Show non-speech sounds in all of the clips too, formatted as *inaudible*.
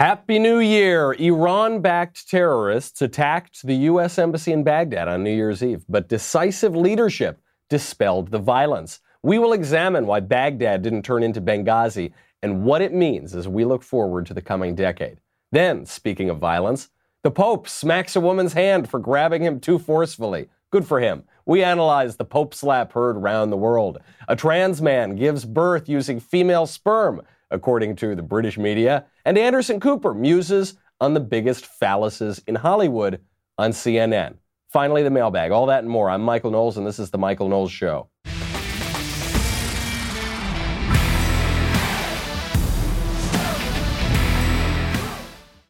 Happy New Year! Iran backed terrorists attacked the U.S. Embassy in Baghdad on New Year's Eve, but decisive leadership dispelled the violence. We will examine why Baghdad didn't turn into Benghazi and what it means as we look forward to the coming decade. Then, speaking of violence, the Pope smacks a woman's hand for grabbing him too forcefully. Good for him. We analyze the Pope slap heard around the world. A trans man gives birth using female sperm according to the British media. And Anderson Cooper muses on the biggest phalluses in Hollywood on CNN. Finally, the mailbag. All that and more. I'm Michael Knowles, and this is The Michael Knowles Show.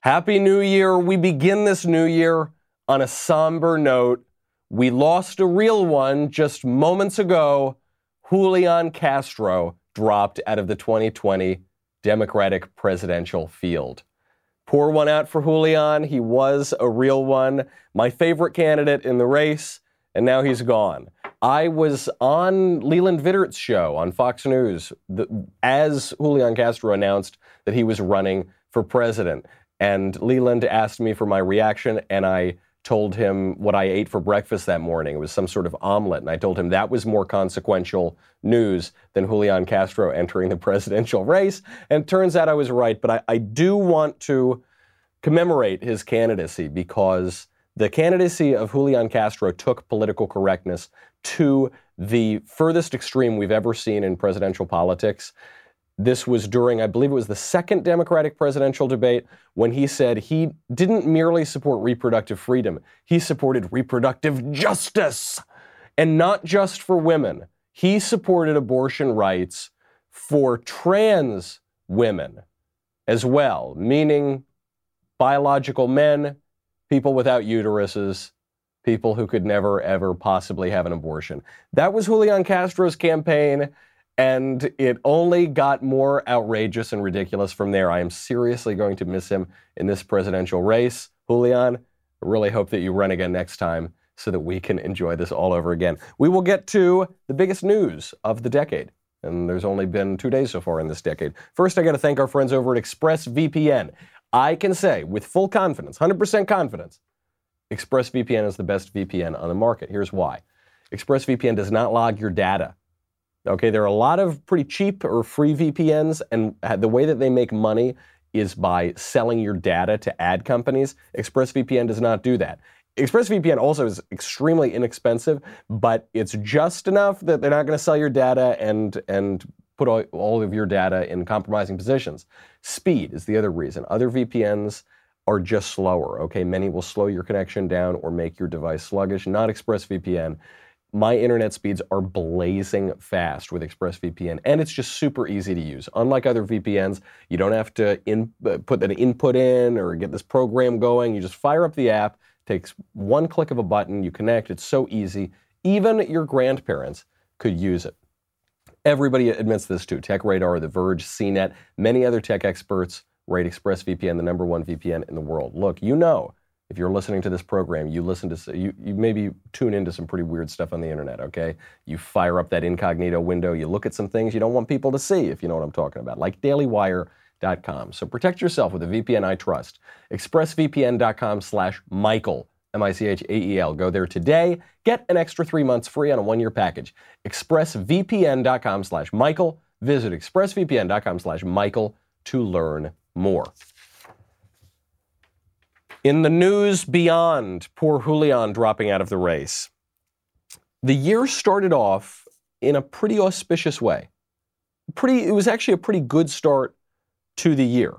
Happy New Year. We begin this new year on a somber note. We lost a real one just moments ago. Julian Castro dropped out of the 2020 Democratic presidential field. Pour one out for Julian. He was a real one, my favorite candidate in the race, and now he's gone. I was on Leland Vittert's show on Fox News the, as Julian Castro announced that he was running for president. And Leland asked me for my reaction, and I told him what I ate for breakfast that morning. It was some sort of omelet. And I told him that was more consequential news than Julian Castro entering the *laughs* presidential race. And turns out I was right. But I, I do want to commemorate his candidacy because the candidacy of Julian Castro took political correctness to the furthest extreme we've ever seen in presidential politics. This was during, I believe it was the second Democratic presidential debate, when he said he didn't merely support reproductive freedom, he supported reproductive justice. And not just for women, he supported abortion rights for trans women as well, meaning biological men, people without uteruses, people who could never, ever possibly have an abortion. That was Julian Castro's campaign. And it only got more outrageous and ridiculous from there. I am seriously going to miss him in this presidential race. Julian, I really hope that you run again next time so that we can enjoy this all over again. We will get to the biggest news of the decade. And there's only been two days so far in this decade. First, I got to thank our friends over at ExpressVPN. I can say with full confidence, 100% confidence, ExpressVPN is the best VPN on the market. Here's why ExpressVPN does not log your data. Okay, there are a lot of pretty cheap or free VPNs, and the way that they make money is by selling your data to ad companies. ExpressVPN does not do that. ExpressVPN also is extremely inexpensive, but it's just enough that they're not going to sell your data and and put all, all of your data in compromising positions. Speed is the other reason. Other VPNs are just slower. Okay, many will slow your connection down or make your device sluggish. Not ExpressVPN my internet speeds are blazing fast with ExpressVPN, and it's just super easy to use. Unlike other VPNs, you don't have to in, uh, put an input in or get this program going. You just fire up the app, takes one click of a button, you connect. It's so easy. Even your grandparents could use it. Everybody admits this too. TechRadar, The Verge, CNET, many other tech experts rate ExpressVPN the number one VPN in the world. Look, you know if you're listening to this program, you listen to you, you maybe tune into some pretty weird stuff on the internet, okay? You fire up that incognito window, you look at some things you don't want people to see, if you know what I'm talking about, like dailywire.com. So protect yourself with a VPN I trust. expressvpn.com slash Michael, M-I-C-H-A-E-L. Go there today. Get an extra three months free on a one-year package. expressvpn.com slash Michael. Visit expressvpn.com slash Michael to learn more. In the news beyond poor Julian dropping out of the race, the year started off in a pretty auspicious way. Pretty, it was actually a pretty good start to the year.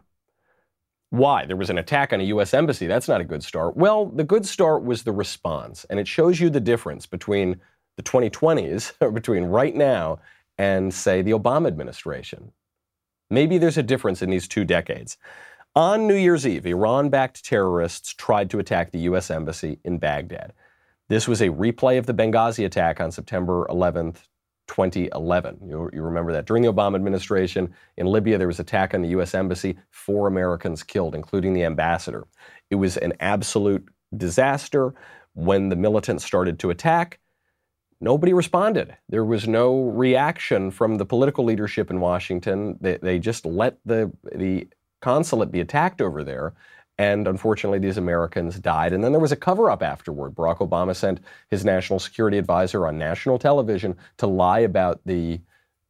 Why? There was an attack on a U.S. embassy. That's not a good start. Well, the good start was the response, and it shows you the difference between the 2020s, *laughs* or between right now, and say the Obama administration. Maybe there's a difference in these two decades. On New Year's Eve, Iran backed terrorists tried to attack the U.S. Embassy in Baghdad. This was a replay of the Benghazi attack on September 11th, 2011. You, you, remember that. During the Obama administration in Libya, there was an attack on the U.S. Embassy, four Americans killed, including the ambassador. It was an absolute disaster. When the militants started to attack, nobody responded. There was no reaction from the political leadership in Washington. They, they just let the, the consulate be attacked over there. And unfortunately, these Americans died. And then there was a cover up afterward. Barack Obama sent his national security advisor on national television to lie about the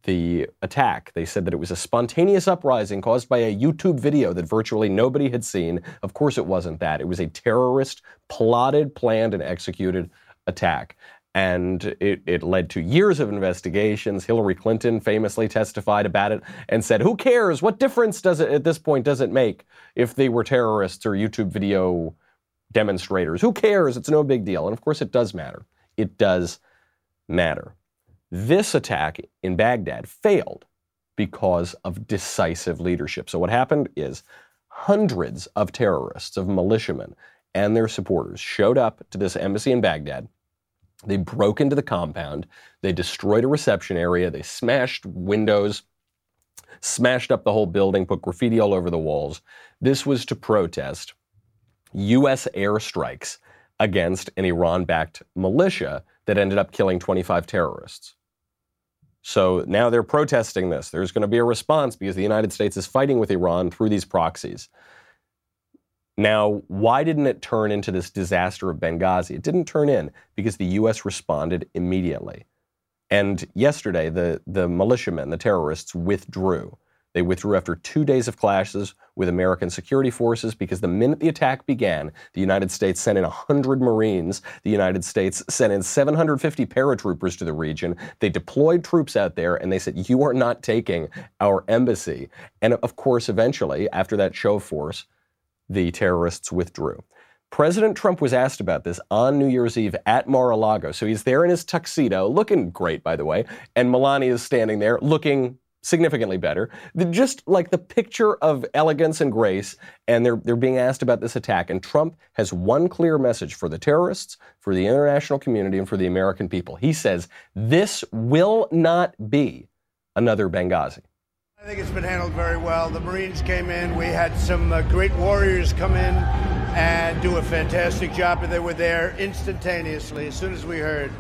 the attack. They said that it was a spontaneous uprising caused by a YouTube video that virtually nobody had seen. Of course, it wasn't that. It was a terrorist, plotted, planned, and executed attack. And it, it led to years of investigations. Hillary Clinton famously testified about it and said, Who cares? What difference does it at this point does it make if they were terrorists or YouTube video demonstrators? Who cares? It's no big deal. And of course, it does matter. It does matter. This attack in Baghdad failed because of decisive leadership. So, what happened is hundreds of terrorists, of militiamen, and their supporters showed up to this embassy in Baghdad. They broke into the compound, they destroyed a reception area, they smashed windows, smashed up the whole building, put graffiti all over the walls. This was to protest U.S. airstrikes against an Iran backed militia that ended up killing 25 terrorists. So now they're protesting this. There's going to be a response because the United States is fighting with Iran through these proxies. Now, why didn't it turn into this disaster of Benghazi? It didn't turn in because the U.S. responded immediately. And yesterday, the, the militiamen, the terrorists, withdrew. They withdrew after two days of clashes with American security forces because the minute the attack began, the United States sent in 100 Marines. The United States sent in 750 paratroopers to the region. They deployed troops out there and they said, You are not taking our embassy. And of course, eventually, after that show of force, the terrorists withdrew. President Trump was asked about this on New Year's Eve at Mar a Lago. So he's there in his tuxedo, looking great, by the way, and Melania is standing there looking significantly better. Just like the picture of elegance and grace, and they're, they're being asked about this attack. And Trump has one clear message for the terrorists, for the international community, and for the American people. He says, This will not be another Benghazi. I think it's been handled very well. The Marines came in. We had some uh, great warriors come in and do a fantastic job, and they were there instantaneously as soon as we heard.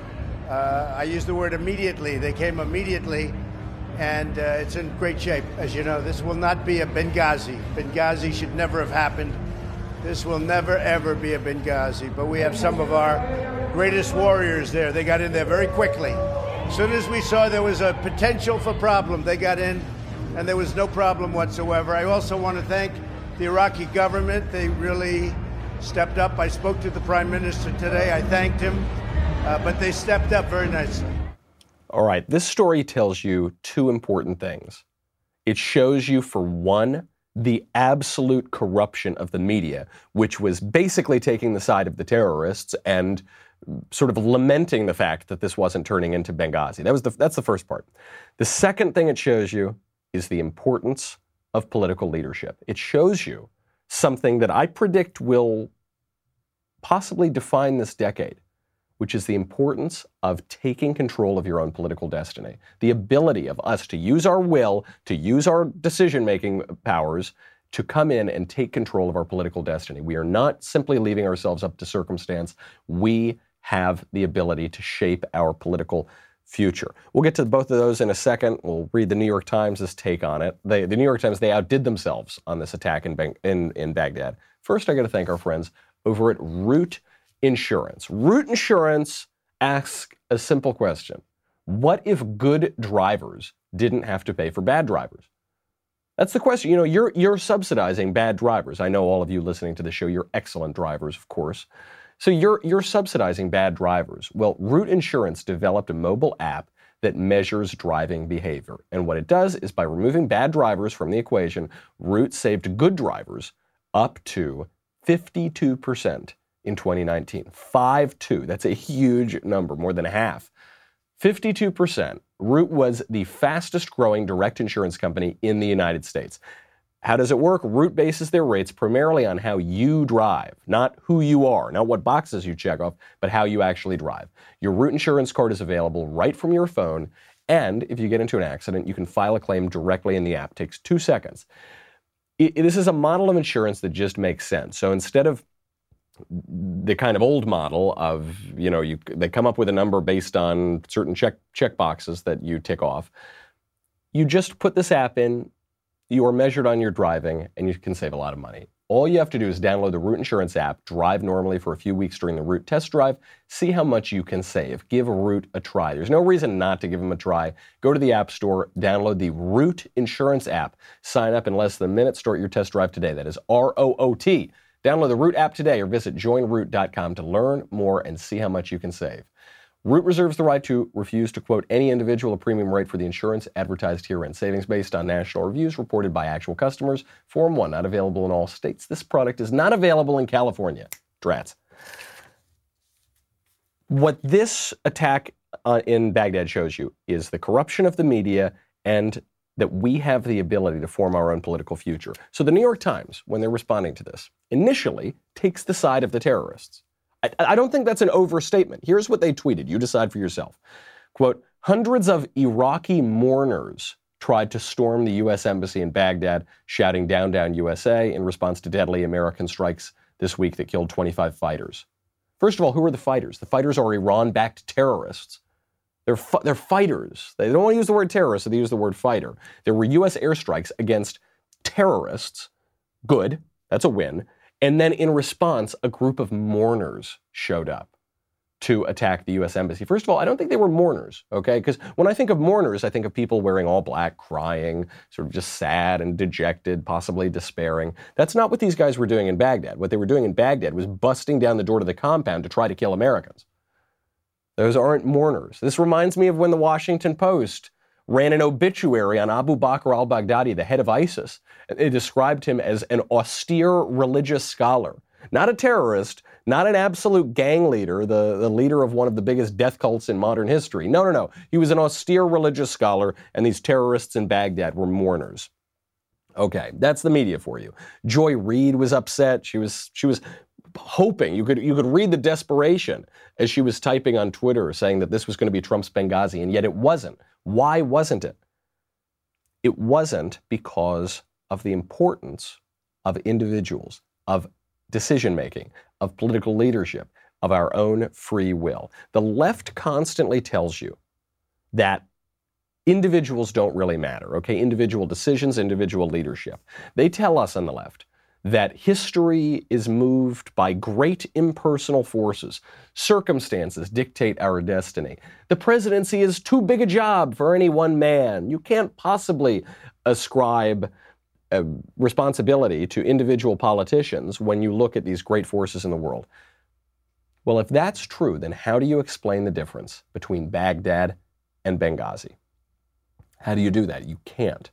Uh, I use the word immediately. They came immediately and uh, it's in great shape. As you know, this will not be a Benghazi. Benghazi should never have happened. This will never, ever be a Benghazi. But we have some of our greatest warriors there. They got in there very quickly. As soon as we saw there was a potential for problem, they got in, and there was no problem whatsoever. I also want to thank the Iraqi government. They really stepped up. I spoke to the prime minister today. I thanked him, uh, but they stepped up very nicely. All right, this story tells you two important things. It shows you, for one, the absolute corruption of the media, which was basically taking the side of the terrorists and sort of lamenting the fact that this wasn't turning into Benghazi. That was the, that's the first part. The second thing it shows you is the importance of political leadership. It shows you something that I predict will possibly define this decade which is the importance of taking control of your own political destiny. The ability of us to use our will, to use our decision making powers to come in and take control of our political destiny. We are not simply leaving ourselves up to circumstance. We have the ability to shape our political future. We'll get to both of those in a second. We'll read the New York Times' take on it. They, the New York Times, they outdid themselves on this attack in, in, in Baghdad. First, I got to thank our friends over at Root insurance. Root Insurance asks a simple question What if good drivers didn't have to pay for bad drivers? That's the question. You know, you're, you're subsidizing bad drivers. I know all of you listening to the show, you're excellent drivers, of course. So you're, you're subsidizing bad drivers. Well, Root Insurance developed a mobile app that measures driving behavior. And what it does is by removing bad drivers from the equation, Root saved good drivers up to 52% in 2019. 5 2. That's a huge number, more than half. 52%. Root was the fastest growing direct insurance company in the United States. How does it work? Root bases their rates primarily on how you drive, not who you are, not what boxes you check off, but how you actually drive. Your Root insurance card is available right from your phone, and if you get into an accident, you can file a claim directly in the app. It takes two seconds. It, this is a model of insurance that just makes sense. So instead of the kind of old model of you know you they come up with a number based on certain check check boxes that you tick off. You just put this app in, you are measured on your driving and you can save a lot of money. All you have to do is download the Root Insurance app, drive normally for a few weeks during the Root test drive, see how much you can save. Give Root a try. There's no reason not to give them a try. Go to the App Store, download the Root Insurance app, sign up in less than a minute, start your test drive today. That is R O O T. Download the Root app today or visit joinroot.com to learn more and see how much you can save. Root reserves the right to refuse to quote any individual a premium rate for the insurance advertised herein. Savings based on national reviews reported by actual customers. Form 1 not available in all states. This product is not available in California. Drats. What this attack uh, in Baghdad shows you is the corruption of the media and that we have the ability to form our own political future. So the New York Times, when they're responding to this, initially takes the side of the terrorists. I, I don't think that's an overstatement. Here's what they tweeted. You decide for yourself. Quote, hundreds of Iraqi mourners tried to storm the U.S. Embassy in Baghdad, shouting down, down USA in response to deadly American strikes this week that killed 25 fighters. First of all, who are the fighters? The fighters are Iran backed terrorists. They're, fi- they're fighters. They don't want to use the word terrorist, so they use the word fighter. There were U.S. airstrikes against terrorists. Good. That's a win. And then in response, a group of mourners showed up to attack the US Embassy. First of all, I don't think they were mourners, okay? Because when I think of mourners, I think of people wearing all black, crying, sort of just sad and dejected, possibly despairing. That's not what these guys were doing in Baghdad. What they were doing in Baghdad was busting down the door to the compound to try to kill Americans. Those aren't mourners. This reminds me of when the Washington Post ran an obituary on Abu Bakr al Baghdadi, the head of ISIS. They described him as an austere religious scholar, not a terrorist, not an absolute gang leader, the, the leader of one of the biggest death cults in modern history. No, no, no. He was an austere religious scholar, and these terrorists in Baghdad were mourners. Okay, that's the media for you. Joy Reid was upset. She was she was hoping you could you could read the desperation as she was typing on Twitter saying that this was going to be Trump's Benghazi, and yet it wasn't. Why wasn't it? It wasn't because of the importance of individuals, of decision making, of political leadership, of our own free will. The left constantly tells you that individuals don't really matter, okay? Individual decisions, individual leadership. They tell us on the left that history is moved by great impersonal forces. Circumstances dictate our destiny. The presidency is too big a job for any one man. You can't possibly ascribe a responsibility to individual politicians when you look at these great forces in the world. Well, if that's true, then how do you explain the difference between Baghdad and Benghazi? How do you do that? You can't.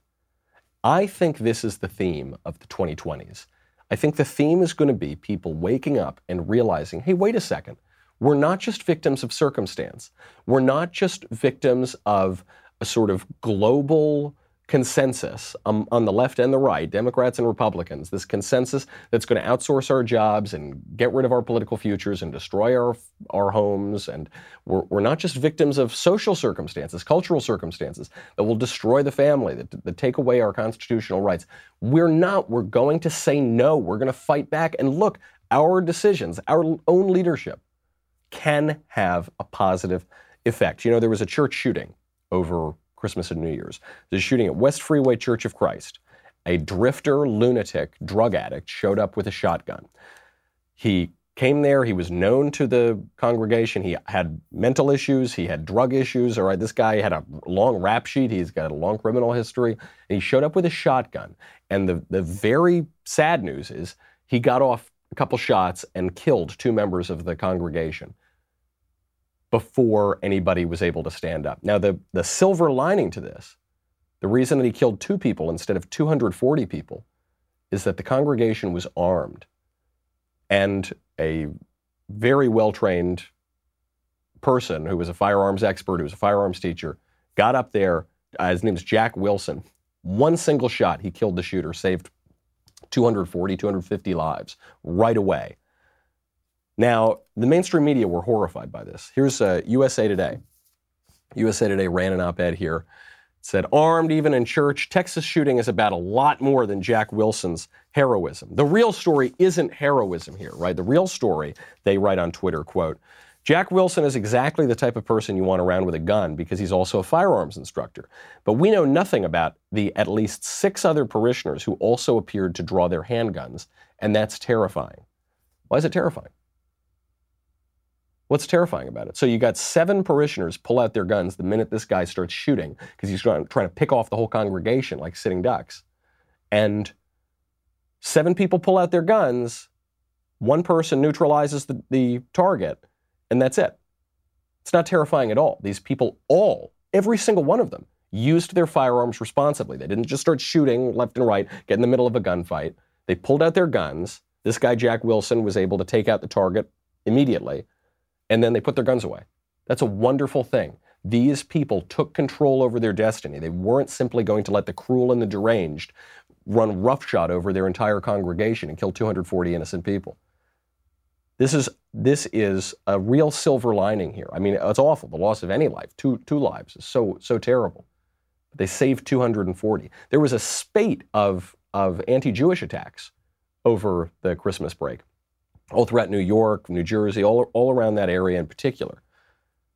I think this is the theme of the 2020s. I think the theme is going to be people waking up and realizing hey, wait a second. We're not just victims of circumstance. We're not just victims of a sort of global consensus um, on the left and the right, Democrats and Republicans, this consensus that's going to outsource our jobs and get rid of our political futures and destroy our, our homes. And we're, we're not just victims of social circumstances, cultural circumstances that will destroy the family, that, that take away our constitutional rights. We're not. We're going to say no. We're going to fight back. And look, our decisions, our own leadership can have a positive effect. You know, there was a church shooting over Christmas and New Year's. There's a shooting at West Freeway Church of Christ. A drifter, lunatic, drug addict showed up with a shotgun. He came there. He was known to the congregation. He had mental issues. He had drug issues. All right, this guy had a long rap sheet. He's got a long criminal history. And he showed up with a shotgun. And the, the very sad news is he got off a couple shots and killed two members of the congregation before anybody was able to stand up. Now, the, the silver lining to this, the reason that he killed two people instead of 240 people, is that the congregation was armed and a very well trained person who was a firearms expert, who was a firearms teacher, got up there. Uh, his name is Jack Wilson. One single shot, he killed the shooter, saved 240, 250 lives right away. Now, the mainstream media were horrified by this. Here's uh, USA Today. USA Today ran an op ed here. It said, armed even in church, Texas shooting is about a lot more than Jack Wilson's heroism. The real story isn't heroism here, right? The real story, they write on Twitter, quote, Jack Wilson is exactly the type of person you want around with a gun because he's also a firearms instructor. But we know nothing about the at least six other parishioners who also appeared to draw their handguns, and that's terrifying. Why is it terrifying? What's terrifying about it? So you got seven parishioners pull out their guns the minute this guy starts shooting because he's trying, trying to pick off the whole congregation like sitting ducks. And seven people pull out their guns, one person neutralizes the, the target, and that's it. It's not terrifying at all. These people all, every single one of them, used their firearms responsibly. They didn't just start shooting left and right, get in the middle of a gunfight. They pulled out their guns. This guy, Jack Wilson, was able to take out the target immediately and then they put their guns away. That's a wonderful thing. These people took control over their destiny. They weren't simply going to let the cruel and the deranged run roughshod over their entire congregation and kill 240 innocent people. This is this is a real silver lining here. I mean, it's awful. The loss of any life, two two lives, is so so terrible. They saved 240. There was a spate of of anti-Jewish attacks over the Christmas break all throughout New York, New Jersey, all, all around that area in particular.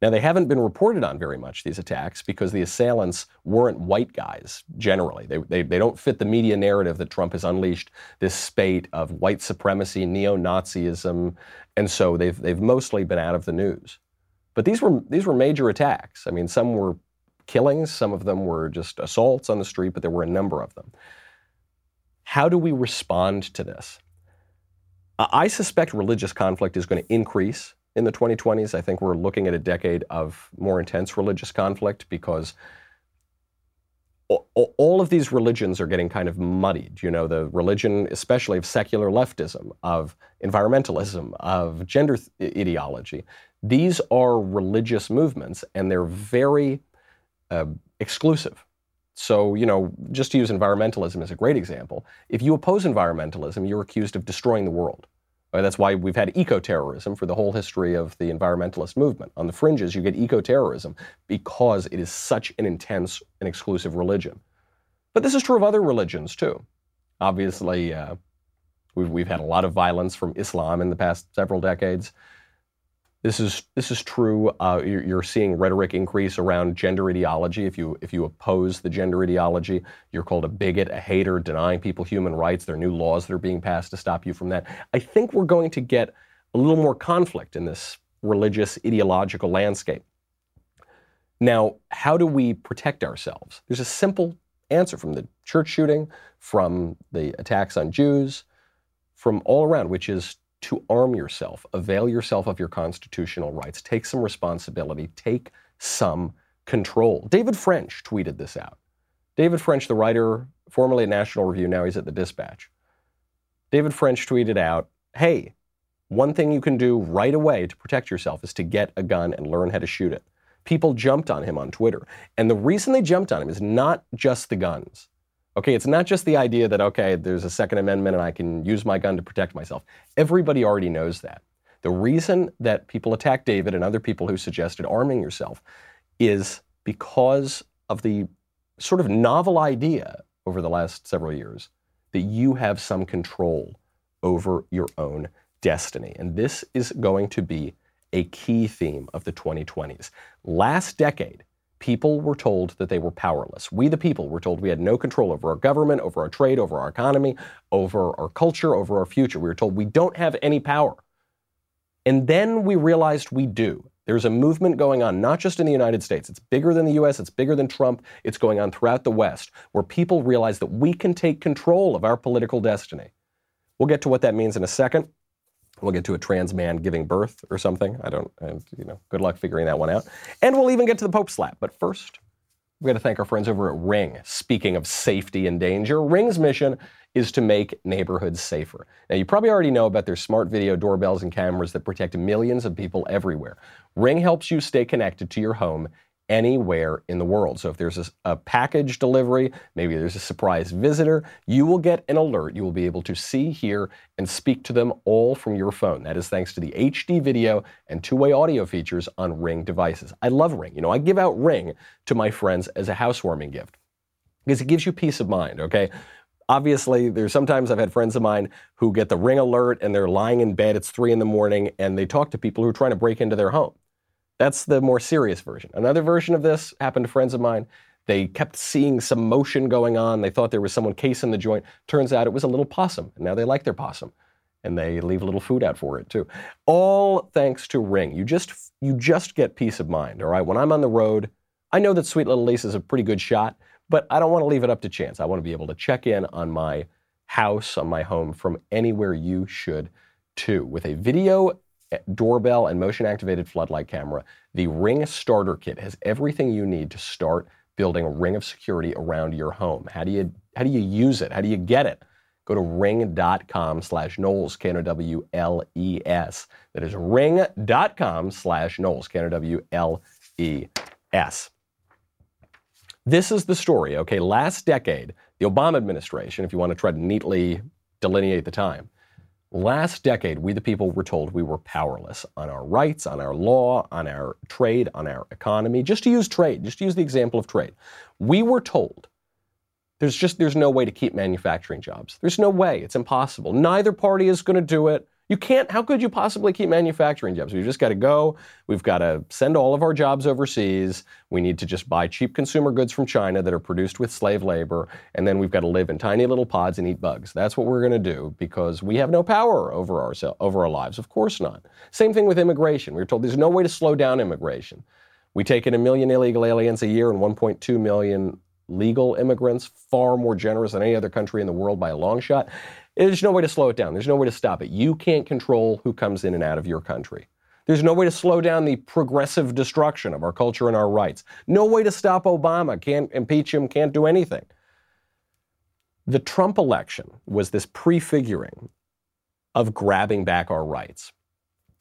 Now, they haven't been reported on very much, these attacks, because the assailants weren't white guys generally. They, they, they don't fit the media narrative that Trump has unleashed this spate of white supremacy, neo Nazism, and so they've, they've mostly been out of the news. But these were, these were major attacks. I mean, some were killings, some of them were just assaults on the street, but there were a number of them. How do we respond to this? I suspect religious conflict is going to increase in the 2020s. I think we're looking at a decade of more intense religious conflict because all of these religions are getting kind of muddied. You know, the religion, especially of secular leftism, of environmentalism, of gender th- ideology. These are religious movements, and they're very uh, exclusive. So, you know, just to use environmentalism as a great example, if you oppose environmentalism, you're accused of destroying the world. Right? That's why we've had eco-terrorism for the whole history of the environmentalist movement. On the fringes, you get eco-terrorism because it is such an intense and exclusive religion. But this is true of other religions too. Obviously, uh, we've, we've had a lot of violence from Islam in the past several decades. This is this is true. Uh, you're, you're, seeing rhetoric increase around gender ideology. If you if you oppose the gender ideology, you're called a bigot, a hater, denying people human rights. There are new laws that are being passed to stop you from that. I think we're going to get a little more conflict in this religious ideological landscape. Now, how do we protect ourselves? There's a simple answer from the church shooting, from the attacks on Jews, from all around, which is to arm yourself, avail yourself of your constitutional rights, take some responsibility, take some control. David French tweeted this out. David French, the writer formerly at National Review, now he's at the Dispatch. David French tweeted out, Hey, one thing you can do right away to protect yourself is to get a gun and learn how to shoot it. People jumped on him on Twitter. And the reason they jumped on him is not just the guns. Okay, it's not just the idea that, okay, there's a Second Amendment and I can use my gun to protect myself. Everybody already knows that. The reason that people attack David and other people who suggested arming yourself is because of the sort of novel idea over the last several years that you have some control over your own destiny. And this is going to be a key theme of the 2020s. Last decade, people were told that they were powerless. We, the people, were told we had no control over our government, over our trade, over our economy, over our culture, over our future. We were told we don't have any power. And then we realized we do. There's a movement going on, not just in the United States. It's bigger than the US, it's bigger than Trump. It's going on throughout the West, where people realize that we can take control of our political destiny. We'll get to what that means in a second. We'll get to a trans man giving birth or something. I don't, you know, good luck figuring that one out. And we'll even get to the Pope slap. But first, we got to thank our friends over at Ring. Speaking of safety and danger, Ring's mission is to make neighborhoods safer. Now, you probably already know about their smart video doorbells and cameras that protect millions of people everywhere. Ring helps you stay connected to your home anywhere in the world. So if there's a, a, package delivery, maybe there's a surprise visitor, you will get an alert. You will be able to see, hear, and speak to them all from your phone. That is thanks to the HD video and two-way audio features on Ring devices. I love Ring. You know, I give out Ring to my friends as a housewarming gift because it gives you peace of mind, okay? Obviously, there's sometimes I've had friends of mine who get the ring alert and they're lying in bed. It's three in the morning and they talk to people who are trying to break into their home. That's the more serious version. Another version of this happened to friends of mine. They kept seeing some motion going on. They thought there was someone casing the joint. Turns out it was a little possum. And now they like their possum. And they leave a little food out for it too. All thanks to Ring. You just you just get peace of mind. All right. When I'm on the road, I know that Sweet Little Lisa is a pretty good shot, but I don't want to leave it up to chance. I want to be able to check in on my house, on my home from anywhere you should too. With a video doorbell and motion activated floodlight camera, the Ring Starter Kit has everything you need to start building a ring of security around your home. How do you how do you use it? How do you get it? Go to ring.com slash Knowles, K-N-O-W-L-E-S. That is ring.com slash Knowles, K-N-O-W-L-E-S. This is the story, okay? Last decade, the Obama administration, if you want to try to neatly delineate the time, last decade, we the people were told we were powerless on our rights, on our law, on our trade, on our economy. Just to use trade, just to use the example of trade, we were told there's just there's no way to keep manufacturing jobs. There's no way. It's impossible. Neither party is going to do it. You can't, how could you possibly keep manufacturing jobs? We've just got to go. We've got to send all of our jobs overseas. We need to just buy cheap consumer goods from China that are produced with slave labor. And then we've got to live in tiny little pods and eat bugs. That's what we're going to do because we have no power over our, over our lives. Of course not. Same thing with immigration. We're told there's no way to slow down immigration. We take in a million illegal aliens a year and 1.2 million legal immigrants, far more generous than any other country in the world by a long shot. There's no way to slow it down. There's no way to stop it. You can't control who comes in and out of your country. There's no way to slow down the progressive destruction of our culture and our rights. No way to stop Obama. Can't impeach him, can't do anything. The Trump election was this prefiguring of grabbing back our rights.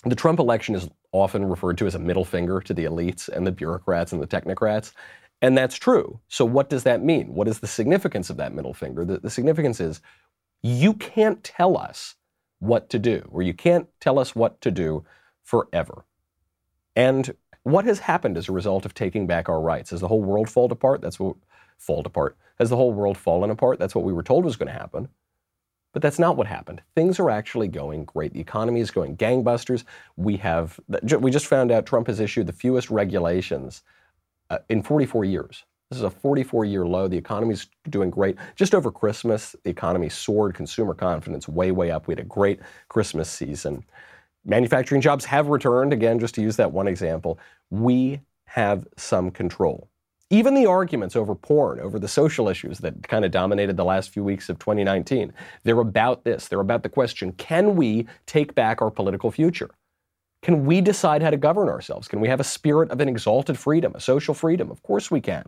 The Trump election is often referred to as a middle finger to the elites and the bureaucrats and the technocrats. And that's true. So, what does that mean? What is the significance of that middle finger? The, the significance is you can't tell us what to do, or you can't tell us what to do forever. And what has happened as a result of taking back our rights? Has the whole world fallen apart? That's what fallen apart. Has the whole world fallen apart? That's what we were told was going to happen. But that's not what happened. Things are actually going great. The economy is going gangbusters. We have we just found out Trump has issued the fewest regulations uh, in 44 years. This is a 44 year low. The economy's doing great. Just over Christmas, the economy soared, consumer confidence way, way up. We had a great Christmas season. Manufacturing jobs have returned, again, just to use that one example. We have some control. Even the arguments over porn, over the social issues that kind of dominated the last few weeks of 2019, they're about this. They're about the question can we take back our political future? Can we decide how to govern ourselves? Can we have a spirit of an exalted freedom, a social freedom? Of course we can.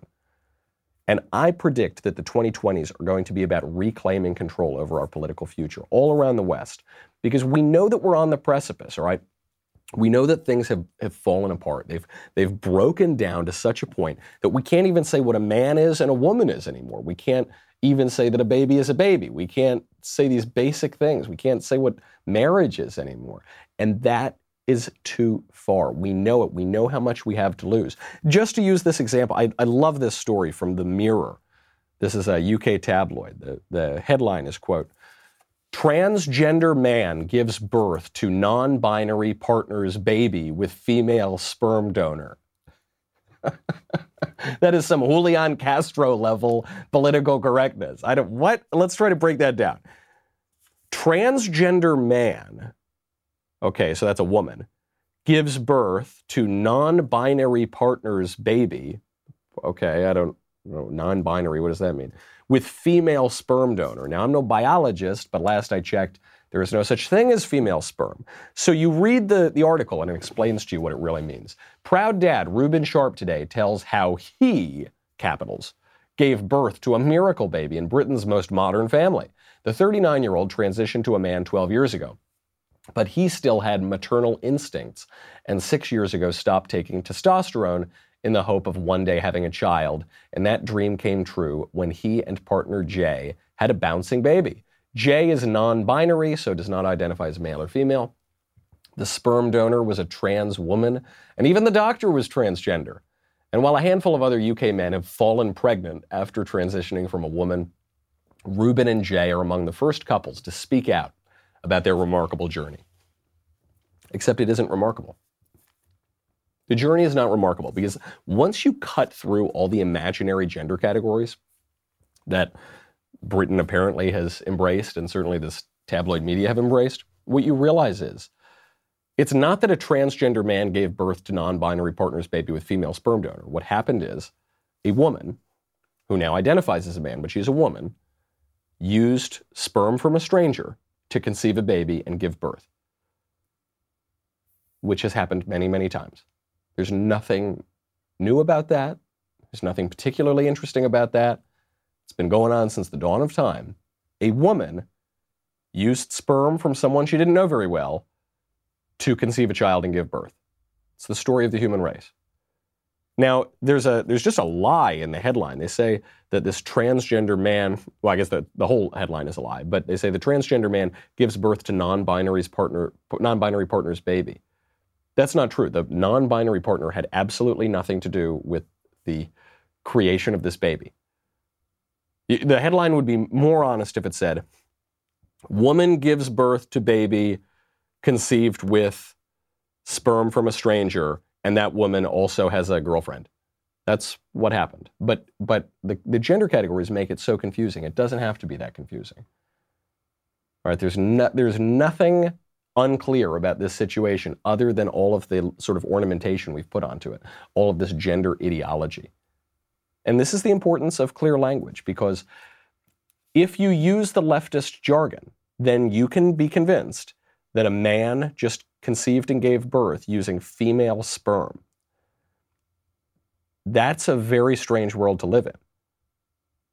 And I predict that the 2020s are going to be about reclaiming control over our political future all around the West because we know that we're on the precipice, all right? We know that things have, have fallen apart. They've, they've broken down to such a point that we can't even say what a man is and a woman is anymore. We can't even say that a baby is a baby. We can't say these basic things. We can't say what marriage is anymore. And that is too far. We know it. We know how much we have to lose. Just to use this example, I, I love this story from the Mirror. This is a UK tabloid. The, the headline is, quote, Transgender man gives birth to non binary partner's baby with female sperm donor. *laughs* that is some Julian Castro level political correctness. I don't, what? Let's try to break that down. Transgender man okay, so that's a woman, gives birth to non binary partner's baby, okay, I don't know, non binary, what does that mean? With female sperm donor. Now, I'm no biologist, but last I checked, there is no such thing as female sperm. So you read the, the article and it explains to you what it really means. Proud dad Ruben Sharp today tells how he, capitals, gave birth to a miracle baby in Britain's most modern family. The 39 year old transitioned to a man 12 years ago. But he still had maternal instincts and six years ago stopped taking testosterone in the hope of one day having a child. And that dream came true when he and partner Jay had a bouncing baby. Jay is non binary, so does not identify as male or female. The sperm donor was a trans woman, and even the doctor was transgender. And while a handful of other UK men have fallen pregnant after transitioning from a woman Ruben and Jay are among the first couples to speak out about their remarkable journey. Except it isn't remarkable. The journey is not remarkable because once you cut through all the imaginary gender categories that Britain apparently has embraced, and certainly this tabloid media have embraced, what you realize is it's not that a transgender man gave birth to non binary partner's baby with female sperm donor. What happened is a woman, who now identifies as a man, but she's a woman, used sperm from a stranger to conceive a baby and give birth, which has happened many, many times. There's nothing new about that. There's nothing particularly interesting about that. It's been going on since the dawn of time. A woman used sperm from someone she didn't know very well to conceive a child and give birth. It's the story of the human race. Now, there's a there's just a lie in the headline. They say that this transgender man, well, I guess the, the whole headline is a lie, but they say the transgender man gives birth to non-binary's partner non-binary partner's baby. That's not true. The non-binary partner had absolutely nothing to do with the creation of this baby. The headline would be more honest if it said, Woman gives birth to baby conceived with sperm from a stranger, and that woman also has a girlfriend. That's what happened. But but the, the gender categories make it so confusing. It doesn't have to be that confusing. All right, there's no, there's nothing unclear about this situation other than all of the sort of ornamentation we've put onto it, all of this gender ideology. And this is the importance of clear language because if you use the leftist jargon, then you can be convinced that a man just conceived and gave birth using female sperm. That's a very strange world to live in.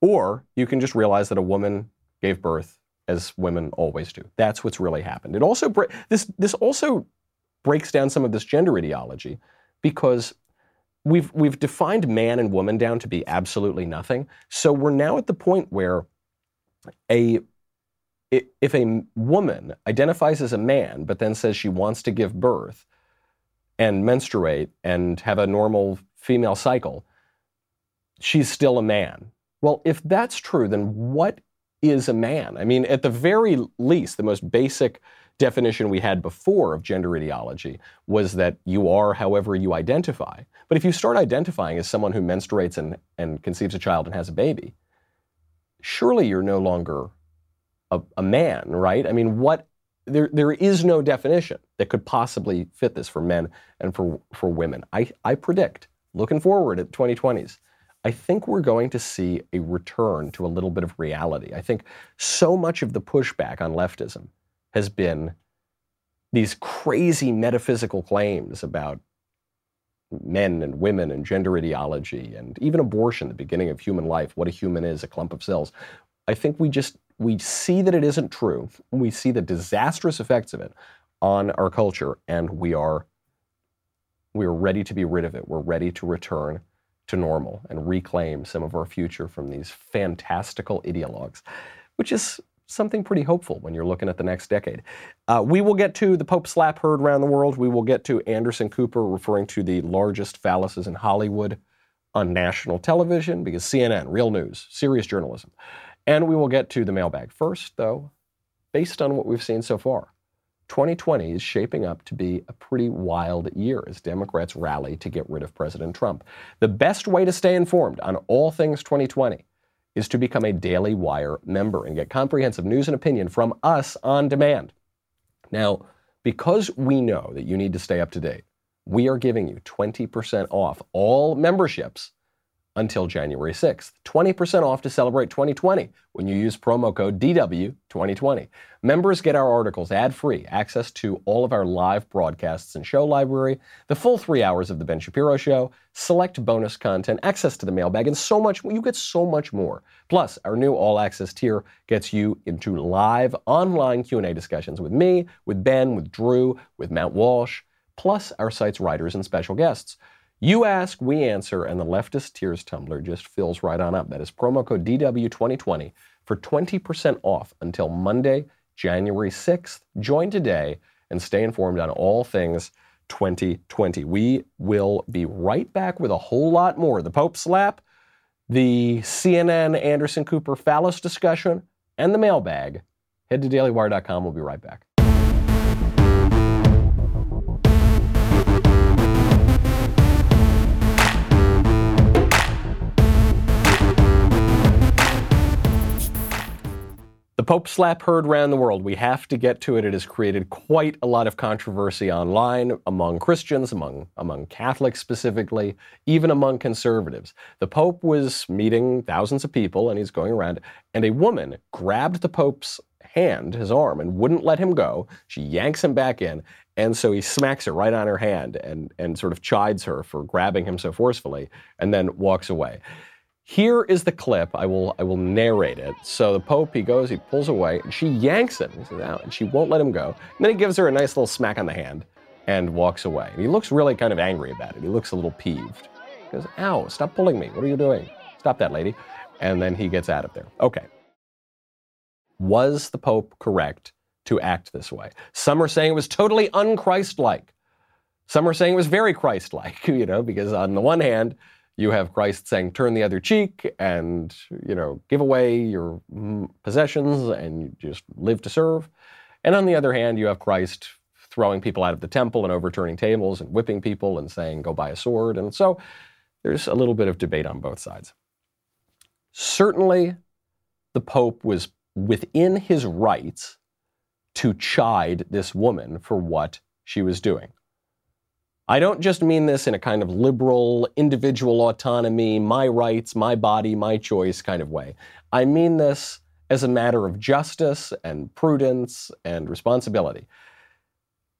Or you can just realize that a woman gave birth as women always do. That's what's really happened. It also this this also breaks down some of this gender ideology because we've we've defined man and woman down to be absolutely nothing. So we're now at the point where a if a woman identifies as a man but then says she wants to give birth and menstruate and have a normal female cycle, she's still a man. Well, if that's true, then what is a man? I mean, at the very least, the most basic definition we had before of gender ideology was that you are however you identify. But if you start identifying as someone who menstruates and, and conceives a child and has a baby, surely you're no longer a, a man, right? I mean, what there, there is no definition that could possibly fit this for men and for, for women. I, I predict, looking forward at 2020s, I think we're going to see a return to a little bit of reality. I think so much of the pushback on leftism has been these crazy metaphysical claims about men and women and gender ideology and even abortion, the beginning of human life, what a human is, a clump of cells. I think we just we see that it isn't true. We see the disastrous effects of it on our culture, and we are we are ready to be rid of it. We're ready to return to normal and reclaim some of our future from these fantastical ideologues, which is something pretty hopeful when you're looking at the next decade. Uh, we will get to the Pope slap heard around the world. We will get to Anderson Cooper referring to the largest phalluses in Hollywood on national television because CNN, real news, serious journalism. And we will get to the mailbag. First, though, based on what we've seen so far, 2020 is shaping up to be a pretty wild year as Democrats rally to get rid of President Trump. The best way to stay informed on all things 2020 is to become a Daily Wire member and get comprehensive news and opinion from us on demand. Now, because we know that you need to stay up to date, we are giving you 20% off all memberships until January 6th. 20% off to celebrate 2020 when you use promo code DW2020. Members get our articles ad free, access to all of our live broadcasts and show library, the full three hours of The Ben Shapiro Show, select bonus content, access to the mailbag, and so much You get so much more. Plus, our new all access tier gets you into live online Q&A discussions with me, with Ben, with Drew, with Matt Walsh, plus our site's writers and special guests. You ask, we answer, and the leftist tears tumbler just fills right on up. That is promo code DW2020 for 20% off until Monday, January 6th. Join today and stay informed on all things 2020. We will be right back with a whole lot more. The Pope slap, the CNN Anderson Cooper phallus discussion, and the mailbag. Head to dailywire.com. We'll be right back. The Pope slap heard around the world. We have to get to it. It has created quite a lot of controversy online among Christians, among, among Catholics specifically, even among conservatives. The Pope was meeting thousands of people and he's going around, and a woman grabbed the Pope's hand, his arm, and wouldn't let him go. She yanks him back in, and so he smacks her right on her hand and, and sort of chides her for grabbing him so forcefully, and then walks away. Here is the clip. I will I will narrate it. So the Pope he goes, he pulls away, and she yanks him. He says, out, and she won't let him go. And then he gives her a nice little smack on the hand and walks away. And he looks really kind of angry about it. He looks a little peeved. He goes, Ow, stop pulling me. What are you doing? Stop that lady. And then he gets out of there. Okay. Was the Pope correct to act this way? Some are saying it was totally unchristlike. Some are saying it was very Christ-like, *laughs* you know, because on the one hand, you have Christ saying, turn the other cheek and, you know, give away your mm, possessions and you just live to serve. And on the other hand, you have Christ throwing people out of the temple and overturning tables and whipping people and saying, go buy a sword. And so there's a little bit of debate on both sides. Certainly, the Pope was within his rights to chide this woman for what she was doing. I don't just mean this in a kind of liberal, individual autonomy, my rights, my body, my choice kind of way. I mean this as a matter of justice and prudence and responsibility.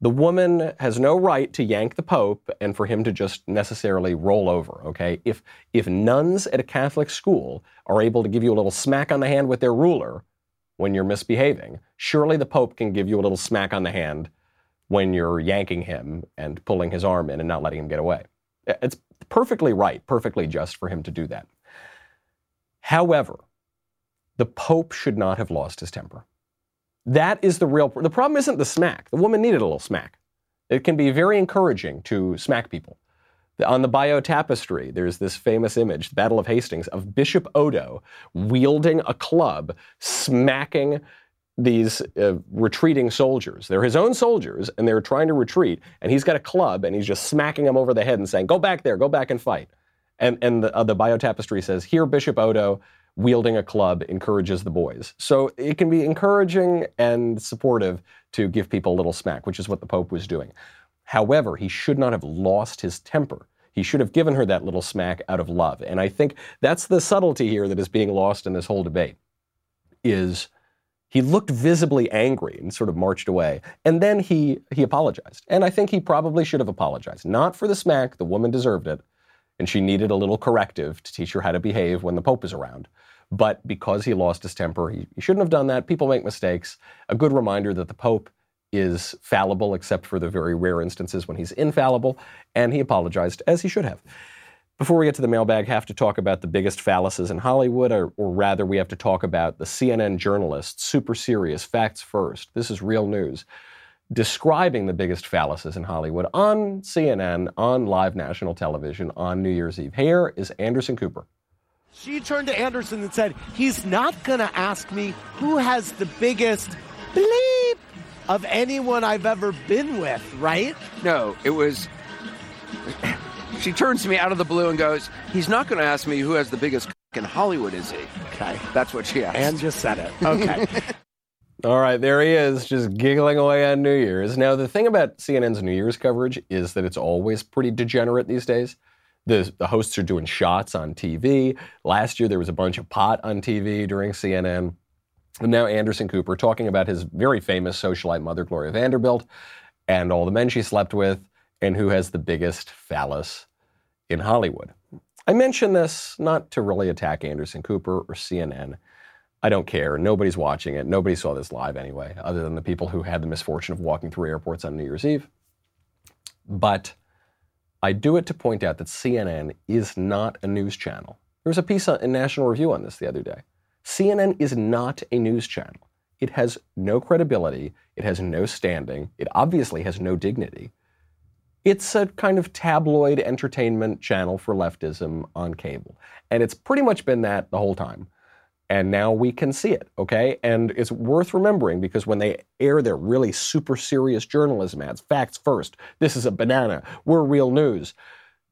The woman has no right to yank the Pope and for him to just necessarily roll over, okay? If, if nuns at a Catholic school are able to give you a little smack on the hand with their ruler when you're misbehaving, surely the Pope can give you a little smack on the hand when you're yanking him and pulling his arm in and not letting him get away. Uh, it's perfectly right, perfectly just for him to do that. However, the Pope should not have lost his temper. That is the real the problem isn't the smack. The woman needed a little smack. It can be very encouraging to smack people. On the Bayeux Tapestry, there's this famous image, the Battle of Hastings, of Bishop Odo wielding a club, smacking these uh, retreating soldiers. They're his own soldiers, and they're trying to retreat. And he's got a club, and he's just smacking them over the head and saying, "Go back there, go back and fight." And and the, uh, the Bayeux Tapestry says, "Here, Bishop Odo." Wielding a club encourages the boys. So it can be encouraging and supportive to give people a little smack, which is what the Pope was doing. However, he should not have lost his temper. He should have given her that little smack out of love. And I think that's the subtlety here that is being lost in this whole debate is he looked visibly angry and sort of marched away. And then he, he apologized. And I think he probably should have apologized. Not for the smack, the woman deserved it. And she needed a little corrective to teach her how to behave when the Pope is around. But because he lost his temper, he, he shouldn't have done that. People make mistakes. A good reminder that the Pope is fallible, except for the very rare instances when he's infallible. And he apologized, as he should have. Before we get to the mailbag, have to talk about the biggest phalluses in Hollywood, or, or, rather, we have to talk about the CNN journalist, super serious, facts first. This is real news. Describing the biggest phalluses in Hollywood on CNN, on live national television, on New Year's Eve. Here is Anderson Cooper. She turned to Anderson and said, He's not going to ask me who has the biggest bleep of anyone I've ever been with, right? No, it was she turns to me out of the blue and goes, He's not going to ask me who has the biggest in Hollywood, is he? Okay. That's what she asked. And just said it. *laughs* Okay. All right, there he is, just giggling away on New Year's. Now, the thing about CNN's New Year's coverage is that it's always pretty degenerate these days. The, the hosts are doing shots on TV. Last year, there was a bunch of pot on TV during CNN. And now Anderson Cooper talking about his very famous socialite mother, Gloria Vanderbilt, and all the men she slept with, and who has the biggest phallus in Hollywood. I mention this not to really attack Anderson Cooper or CNN. I don't care. Nobody's watching it. Nobody saw this live anyway, other than the people who had the misfortune of walking through airports on New Year's Eve. But I do it to point out that CNN is not a news channel. There was a piece in National Review on this the other day. CNN is not a news channel. It has no credibility. It has no standing. It obviously has no dignity. It's a kind of tabloid entertainment channel for leftism on cable. And it's pretty much been that the whole time. And now we can see it, okay? And it's worth remembering because when they air their really super serious journalism ads, facts first, this is a banana, we're real news.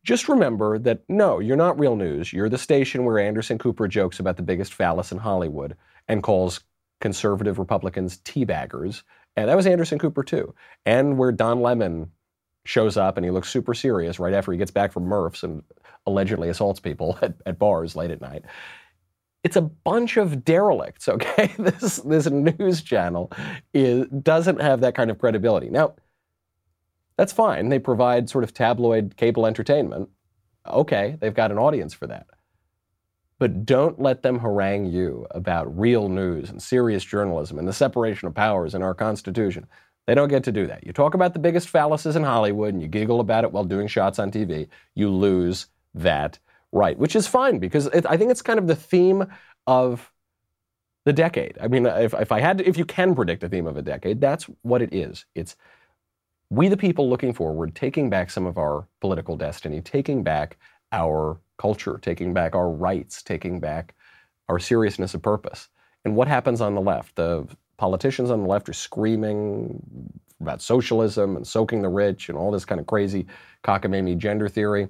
Just remember that no, you're not real news. You're the station where Anderson Cooper jokes about the biggest phallus in Hollywood and calls conservative Republicans teabaggers. And that was Anderson Cooper too. And where Don Lemon shows up and he looks super serious right after he gets back from Murf's and allegedly assaults people *laughs* at, at bars late at night. It's a bunch of derelicts, *laughs* okay? This this news channel is, doesn't have that kind of credibility. Now, that's fine. They provide sort of tabloid cable entertainment. Okay, they've got an audience for that. But don't let them harangue you about real news and serious journalism and the separation of powers in our Constitution. They don't get to do that. You talk about the biggest phalluses in Hollywood and you giggle about it while doing shots on TV, you lose that right, which is fine because it, I think it's kind of the theme of the decade. I mean, if, if I had to, if you can predict a theme of a decade, that's what it is. It's we, the people looking forward, taking back some of our political destiny, taking back our culture, taking back our rights, taking back our seriousness of purpose. And what happens on the left? The politicians on the left are screaming about socialism and soaking the rich and all this kind of crazy cockamamie gender theory.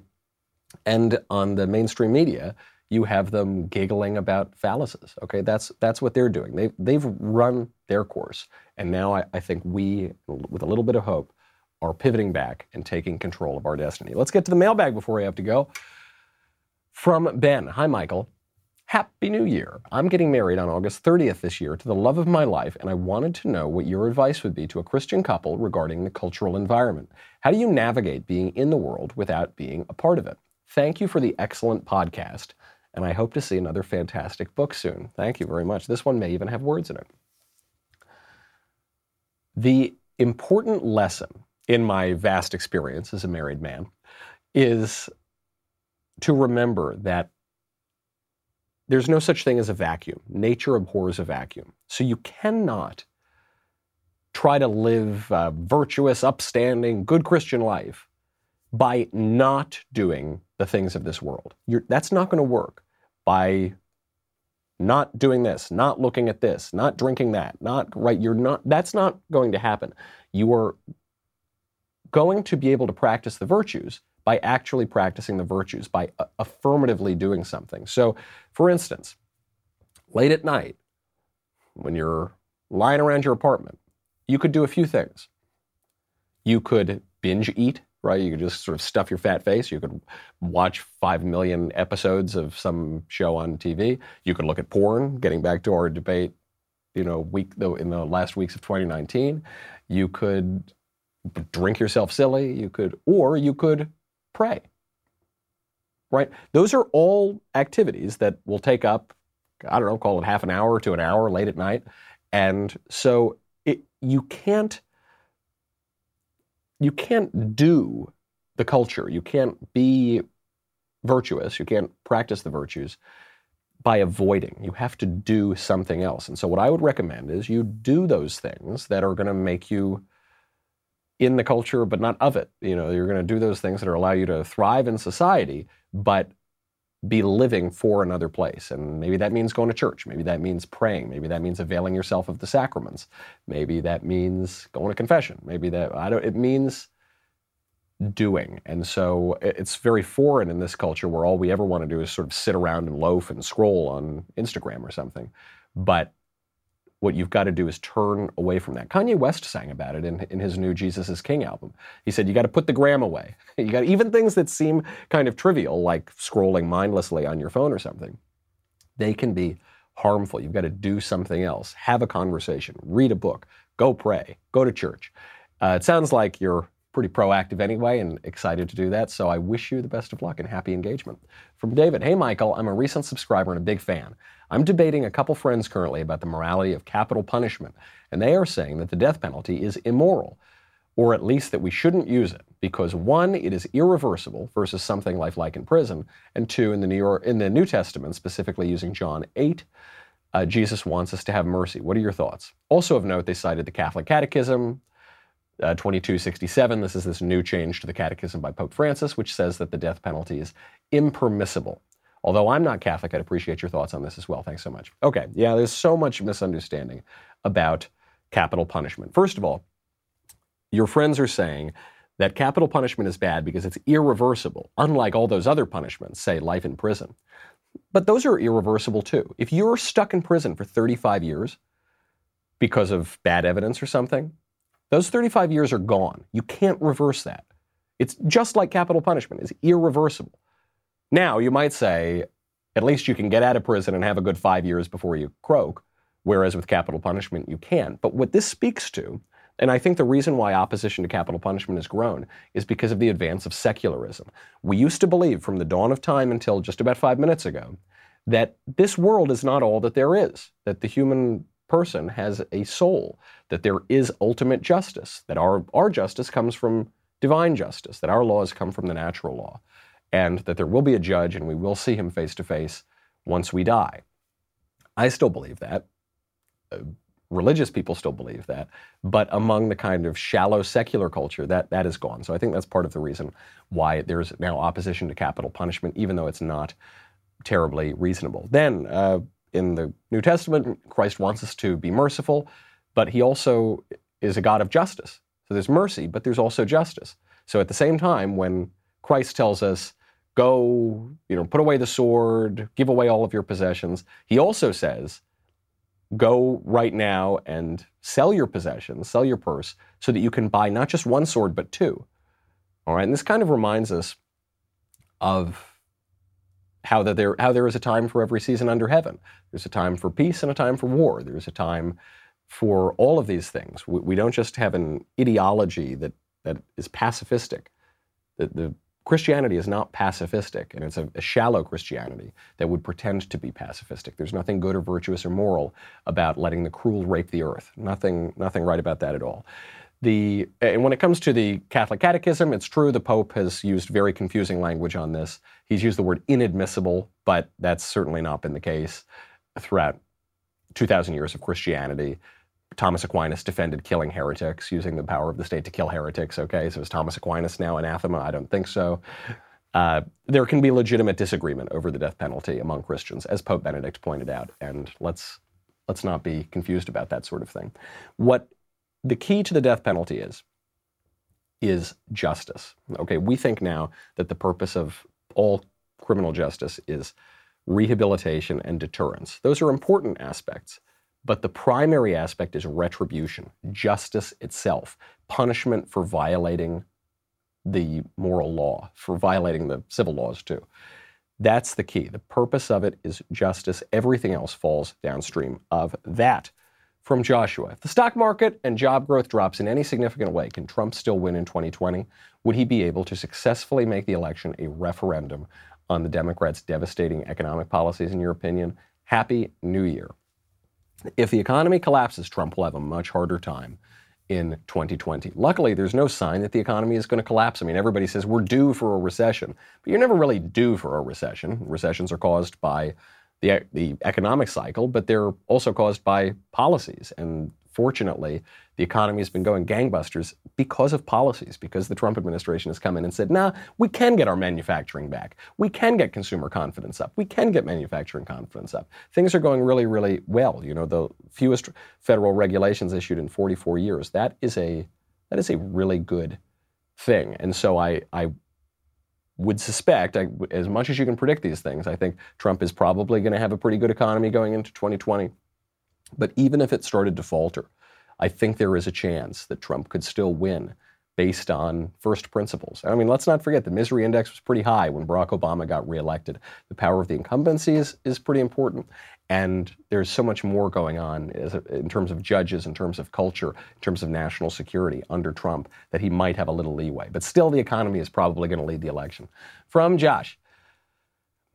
And on the mainstream media, you have them giggling about fallacies. Okay, that's that's what they're doing. They've they've run their course, and now I, I think we, with a little bit of hope, are pivoting back and taking control of our destiny. Let's get to the mailbag before we have to go. From Ben, hi Michael. Happy New Year. I'm getting married on August 30th this year to the love of my life, and I wanted to know what your advice would be to a Christian couple regarding the cultural environment. How do you navigate being in the world without being a part of it? Thank you for the excellent podcast, and I hope to see another fantastic book soon. Thank you very much. This one may even have words in it. The important lesson in my vast experience as a married man is to remember that there's no such thing as a vacuum. Nature abhors a vacuum. So you cannot try to live a virtuous, upstanding, good Christian life by not doing the things of this world. You're, that's not going to work by not doing this, not looking at this, not drinking that, not right. You're not. That's not going to happen. You are going to be able to practice the virtues by actually practicing the virtues, by uh, affirmatively doing something. So, for instance, late at night, when you're lying around your apartment, you could do a few things. You could binge eat, right? You could just sort of stuff your fat face. You could watch five million episodes of some show on TV. You could look at porn, getting back to our debate, you know, week in the last weeks of 2019. You could drink yourself silly. You could, or you could pray. Right? Those are all activities that will take up, I don't know, call it half an hour to an hour late at night. And so it, you can't you can't do the culture. You can't be virtuous. You can't practice the virtues by avoiding. You have to do something else. And so what I would recommend is you do those things that are going to make you in the culture, but not of it. You know, you're going to do those things that allow you to thrive in society, but be living for another place. And maybe that means going to church. Maybe that means praying. Maybe that means availing yourself of the sacraments. Maybe that means going to confession. Maybe that I don't. It means doing. And so it's very foreign in this culture where all we ever want to do is sort of sit around and loaf and scroll on Instagram or something. But what you've got to do is turn away from that. Kanye West sang about it in, in his new Jesus is King album. He said, You got to put the gram away. *laughs* You got even things that seem kind of trivial, like scrolling mindlessly on your phone or something, they can be harmful. You've got to do something else. Have a conversation, read a book, go pray, go to church. Uh, it sounds like you're pretty proactive anyway and excited to do that. So I wish you the best of luck and happy engagement. From David Hey, Michael, I'm a recent subscriber and a big fan. I'm debating a couple friends currently about the morality of capital punishment, and they are saying that the death penalty is immoral, or at least that we shouldn't use it because one, it is irreversible versus something lifelike in prison, and two, in the New York in the New Testament, specifically using John 8, uh, Jesus wants us to have mercy. What are your thoughts? Also of note, they cited the Catholic Catechism, uh, 2267. This is this new change to the Catechism by Pope Francis, which says that the death penalty is impermissible. Although I'm not Catholic, I'd appreciate your thoughts on this as well. Thanks so much. Okay, yeah, there's so much misunderstanding about capital punishment. First of all, your friends are saying that capital punishment is bad because it's irreversible, unlike all those other punishments, say life in prison. But those are irreversible too. If you're stuck in prison for 35 years because of bad evidence or something, those 35 years are gone. You can't reverse that. It's just like capital punishment, it's irreversible. Now, you might say, at least you can get out of prison and have a good five years before you croak, whereas with capital punishment, you can't. But what this speaks to, and I think the reason why opposition to capital punishment has grown is because of the advance of secularism. We used to believe from the dawn of time until just about five minutes ago that this world is not all that there is, that the human person has a soul, that there is ultimate justice, that our, our justice comes from divine justice, that our laws come from the natural law, and that there will be a judge and we will see him face to face once we die. I still believe that. Uh, religious people still believe that, but among the kind of shallow secular culture, that that is gone. So I think that's part of the reason why there's now opposition to capital punishment, even though it's not terribly reasonable. Then uh, in the New Testament, Christ wants us to be merciful, but he also is a God of justice. So there's mercy, but there's also justice. So at the same time, when Christ tells us, go, you know, put away the sword, give away all of your possessions, he also says, go right now and sell your possessions, sell your purse, so that you can buy not just one sword, but two. All right, and this kind of reminds us of how that there how there is a time for every season under heaven. There's a time for peace and a time for war. There's a time for all of these things. We, we don't just have an ideology that that is pacifistic. The, the Christianity is not pacifistic, and it's a, a, shallow Christianity that would pretend to be pacifistic. There's nothing good or virtuous or moral about letting the cruel rape the earth. Nothing, nothing right about that at all. The, and when it comes to the Catholic Catechism, it's true the Pope has used very confusing language on this. He's used the word inadmissible, but that's certainly not been the case throughout 2,000 years of Christianity. Thomas Aquinas defended killing heretics, using the power of the state to kill heretics. Okay, so is Thomas Aquinas now anathema? I don't think so. Uh, there can be legitimate disagreement over the death penalty among Christians, as Pope Benedict pointed out, and let's let's not be confused about that sort of thing. What the key to the death penalty is is justice. Okay, we think now that the purpose of all criminal justice is rehabilitation and deterrence. Those are important aspects, but the primary aspect is retribution, justice itself, punishment for violating the moral law, for violating the civil laws too. That's the key. The purpose of it is justice. Everything else falls downstream of that from Joshua. If the stock market and job growth drops in any significant way, can Trump still win in 2020? Would he be able to successfully make the election a referendum on the Democrats' devastating economic policies, in your opinion? Happy New Year. If the economy collapses, Trump will have a much harder time in 2020. Luckily, there's no sign that the economy is going to collapse. I mean, everybody says we're due for a recession, but you're never really due for a recession. Recessions are caused by the, the economic cycle, but they're also caused by policies. And fortunately, the economy has been going gangbusters because of policies, because the Trump administration has come in and said, nah, we can get our manufacturing back. We can get consumer confidence up. We can get manufacturing confidence up. Things are going really, really well. You know, the fewest federal regulations issued in 44 years. That is a that is a really good thing. And so I, I would suspect, I, as much as you can predict these things, I think Trump is probably going to have a pretty good economy going into 2020. But even if it started to falter, I think there is a chance that Trump could still win based on first principles. I mean, let's not forget the misery index was pretty high when Barack Obama got reelected. The power of the incumbency is, is pretty important. And there's so much more going on in terms of judges, in terms of culture, in terms of national security under Trump that he might have a little leeway. But still, the economy is probably going to lead the election. From Josh.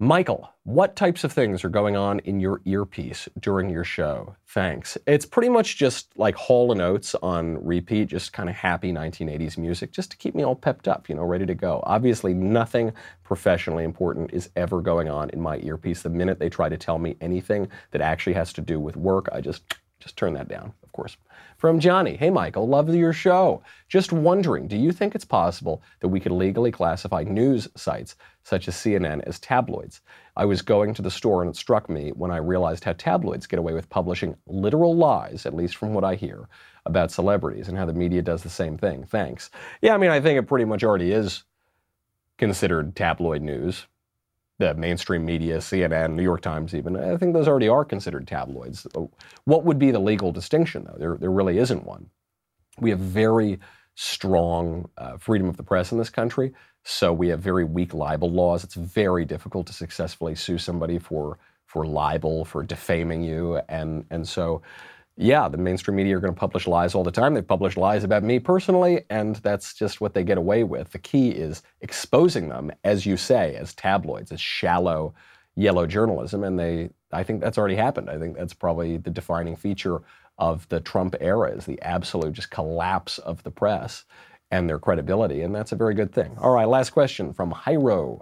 Michael, what types of things are going on in your earpiece during your show? Thanks. It's pretty much just like Hall & Oates on repeat, just kind of happy 1980s music, just to keep me all pepped up, you know, ready to go. Obviously, nothing professionally important is ever going on in my earpiece. The minute they try to tell me anything that actually has to do with work, I just just turn that down, of course. From Johnny Hey, Michael, love your show. Just wondering, do you think it's possible that we could legally classify news sites such as CNN as tabloids? I was going to the store and it struck me when I realized how tabloids get away with publishing literal lies, at least from what I hear, about celebrities and how the media does the same thing. Thanks. Yeah, I mean, I think it pretty much already is considered tabloid news. The mainstream media, CNN, New York Times, even, I think those already are considered tabloids. What would be the legal distinction, though? There, there really isn't one. We have very strong uh, freedom of the press in this country, so we have very weak libel laws. It's very difficult to successfully sue somebody for for libel, for defaming you, and and so yeah, the mainstream media are going to publish lies all the time. They've published lies about me personally, and that's just what they get away with. The key is exposing them, as you say, as tabloids, as shallow yellow journalism, and they. I think that's already happened. I think that's probably the defining feature of the Trump era is the absolute just collapse of the press and their credibility, and that's a very good thing. All right, last question from Hyro.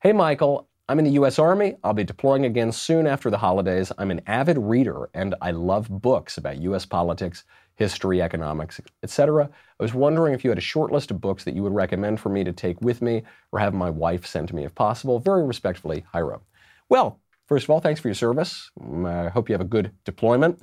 Hey, Michael, I'm in the U.S. Army. I'll be deploying again soon after the holidays. I'm an avid reader and I love books about U.S. politics, history, economics, etc. I was wondering if you had a short list of books that you would recommend for me to take with me or have my wife send to me if possible. Very respectfully, Hyro. Well, first of all, thanks for your service. Mm, I hope you have a good deployment.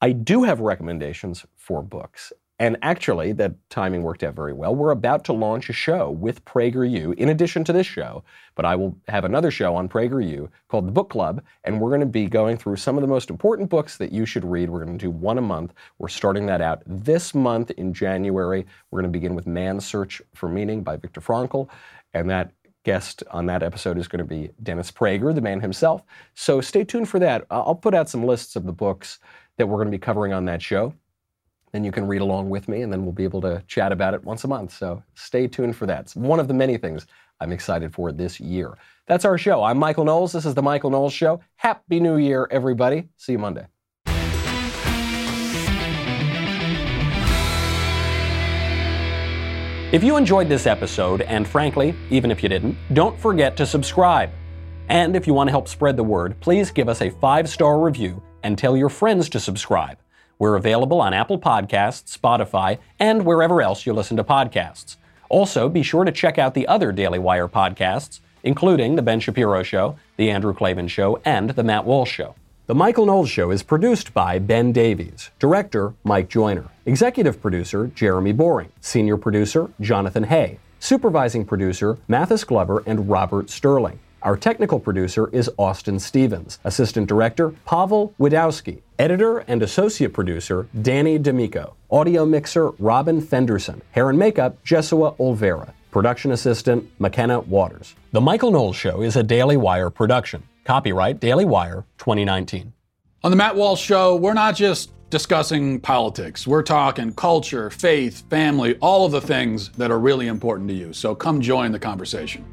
I do have recommendations for books. And actually, that timing worked out very well. We're about to launch a show with PragerU in addition to this show, but I will have another show on PragerU called The Book Club, and we're going to be going through some of the most important books that you should read. We're going to do one a month. We're starting that out this month in January. We're going to begin with Man's Search for Meaning by Viktor Frankl, and that guest on that episode is going to be Dennis Prager, the man himself. So stay tuned for that. I'll put out some lists of the books that we're going to be covering on that show. Then you can read along with me, and then we'll be able to chat about it once a month. So stay tuned for that. It's one of the many things I'm excited for this year. That's our show. I'm Michael Knowles. This is The Michael Knowles Show. Happy New Year, everybody. See you Monday. If you enjoyed this episode, and frankly, even if you didn't, don't forget to subscribe. And if you want to help spread the word, please give us a five star review and tell your friends to subscribe. We're available on Apple Podcasts, Spotify, and wherever else you listen to podcasts. Also, be sure to check out the other Daily Wire podcasts, including The Ben Shapiro Show, The Andrew Klavan Show, and The Matt Walsh Show. The Michael Knowles Show is produced by Ben Davies, director Mike Joyner, executive producer Jeremy Boring, senior producer Jonathan Hay, supervising producer Mathis Glover and Robert Sterling. Our technical producer is Austin Stevens, assistant director Pavel Widowski, editor and associate producer Danny D'Amico, audio mixer Robin Fenderson, hair and makeup Jesua Olvera, production assistant McKenna Waters. The Michael Knowles Show is a Daily Wire production. Copyright Daily Wire 2019. On the Matt Walsh Show, we're not just discussing politics. We're talking culture, faith, family, all of the things that are really important to you. So come join the conversation.